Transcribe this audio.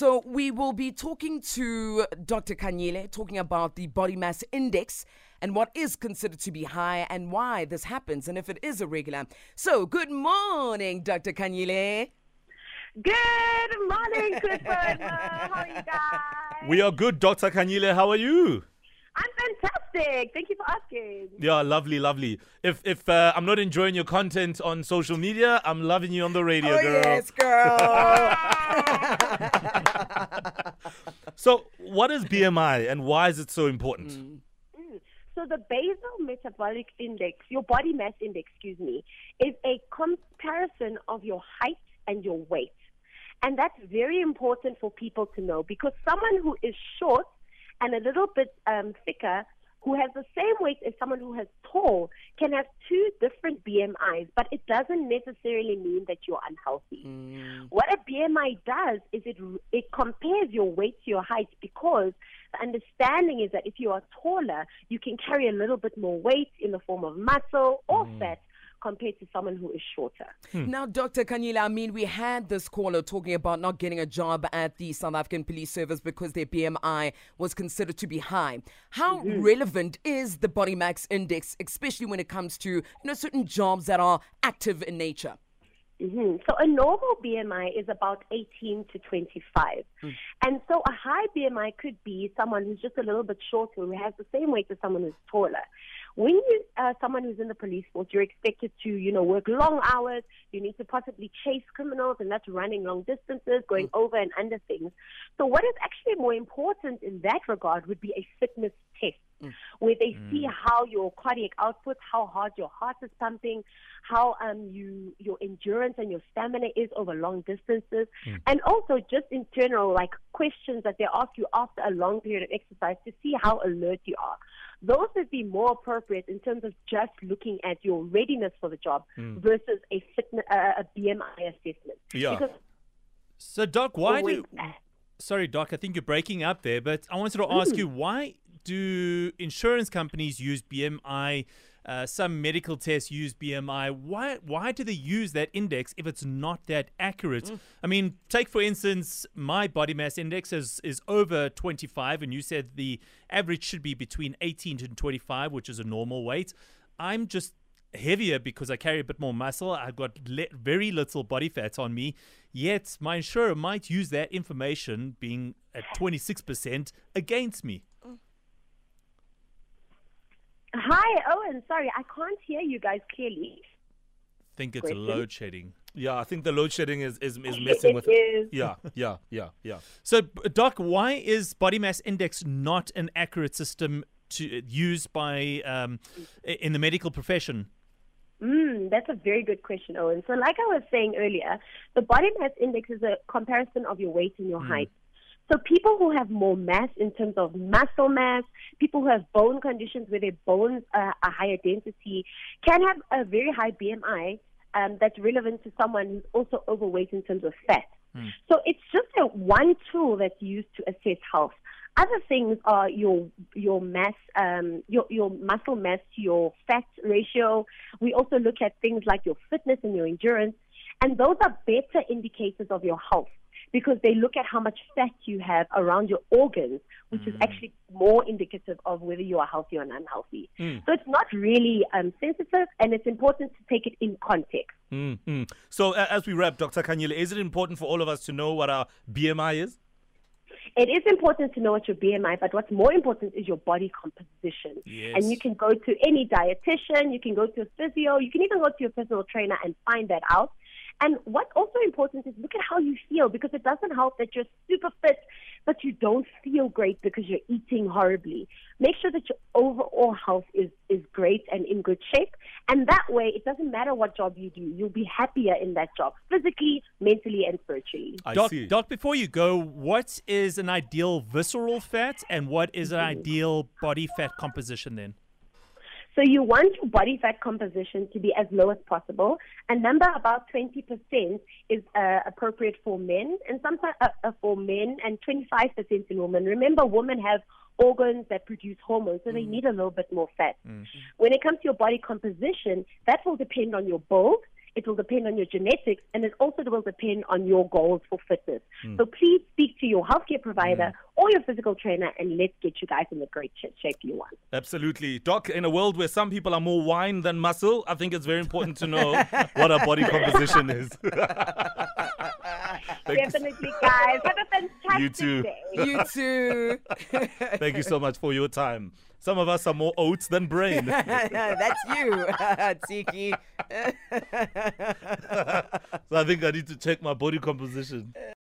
So we will be talking to Dr. Khanyile, talking about the body mass index and what is considered to be high and why this happens and if it is irregular. So good morning, Dr. Khanyile. Good morning, Clifford. How are you guys? We are good, Dr. Khanyile. How are you? I'm fantastic. Thank you for asking. Yeah, lovely, lovely. If if uh, I'm not enjoying your content on social media, I'm loving you on the radio, oh, girl. yes, girl. So, what is BMI and why is it so important? Mm. So the basal metabolic index, your body mass index, excuse me, is a comparison of your height and your weight. And that's very important for people to know because someone who is short and a little bit um, thicker, who has the same weight as someone who has tall, can have two different BMIs, but it doesn't necessarily mean that you're unhealthy. Mm. What a BMI does is it it compares your weight to your height because the understanding is that if you are taller, you can carry a little bit more weight in the form of muscle or mm. fat compared to someone who is shorter. Hmm. Now, Dr. Khanyile, I mean, we had this caller talking about not getting a job at the South African Police Service because their BMI was considered to be high. How mm-hmm. relevant is the body mass index, especially when it comes to you know certain jobs that are active in nature? Hmm So a normal BMI is about 18 to 25. And so a high BMI could be someone who's just a little bit shorter, who has the same weight as someone who's taller. When you uh, someone who's in the police force, you're expected to, you know, work long hours. You need to possibly chase criminals, and that's running long distances, going over and under things. So what is actually more important in that regard would be a fitness test Mm. where they mm. see how your cardiac output, how hard your heart is pumping, how um you your endurance and your stamina is over long distances, mm. and also just in general like questions that they ask you after a long period of exercise to see how alert you are. Those would be more appropriate in terms of just looking at your readiness for the job versus a fitness, uh, a BMI assessment. Yeah. Because So, Doc, why do. Eh. Sorry, Doc, I think you're breaking up there, but I wanted to ask you why do insurance companies use BMI? Uh, some medical tests use BMI. Why? Why do they use that index if it's not that accurate? I mean, take for instance, my body mass index is is over 25, and you said the average should be between 18 to 25, which is a normal weight. I'm just heavier because I carry a bit more muscle. I've got le- very little body fat on me. Yet my insurer might use that information, being at 26%, against me. Hi, Owen. Sorry, I can't hear you guys clearly. Think it's Question? load shedding. Yeah, I think the load shedding is, is, is messing with It is. Yeah, yeah, yeah, yeah. So, b- Doc, why is body mass index not an accurate system to used by um, i- in the medical profession? Mm, that's a very good question, Owen. So, like I was saying earlier, the body mass index is a comparison of your weight and your height. So, people who have more mass in terms of muscle mass, people who have bone conditions where their bones are a higher density, can have a very high BMI um, that's relevant to someone who's also overweight in terms of fat. So, it's just a one tool that's used to assess health. Other things are your your mass, um, your your muscle mass to your fat ratio. We also look at things like your fitness and your endurance, and those are better indicators of your health because they look at how much fat you have around your organs, which is actually more indicative of whether you are healthy or unhealthy. So it's not really um, sensitive, and it's important to take it in context. Mm, mm. So, uh, as we wrap, Dr. Khanyile, is it important for all of us to know what our BMI is? It is important to know what your BMI, but what's more important is your body composition. Yes. And you can go to any dietitian, you can go to a physio, you can even go to your personal trainer and find that out. And what's also important is look at how you feel because it doesn't help that you're super fit, but you don't feel great because you're eating horribly. Make sure that your overall health is, is great and in good shape. And that way, it doesn't matter what job you do, you'll be happier in that job, physically, mentally, and spiritually. I Doc, see. Doc, before you go, what is an ideal visceral fat and what is an ideal body fat composition then? So you want your body fat composition to be as low as possible. A number about 20% is uh, appropriate for men, and sometimes uh, uh, for men, and 25% in women. Remember, women have organs that produce hormones, so they need a little bit more fat. When it comes to your body composition, that will depend on your build. It will depend on your genetics, and it also will depend on your goals for fitness. Hmm. So please speak to your healthcare provider hmm. or your physical trainer, and let's get you guys in the great shape you want. Absolutely. Doc, in a world where some people are more wine than muscle, I think it's very important to know what our body composition is. Thank Definitely, guys. Have a fantastic You too. day. You too. Thank you so much for your time. Some of us are more oats than brain. That's you, Tiki. so I think I need to check my body composition.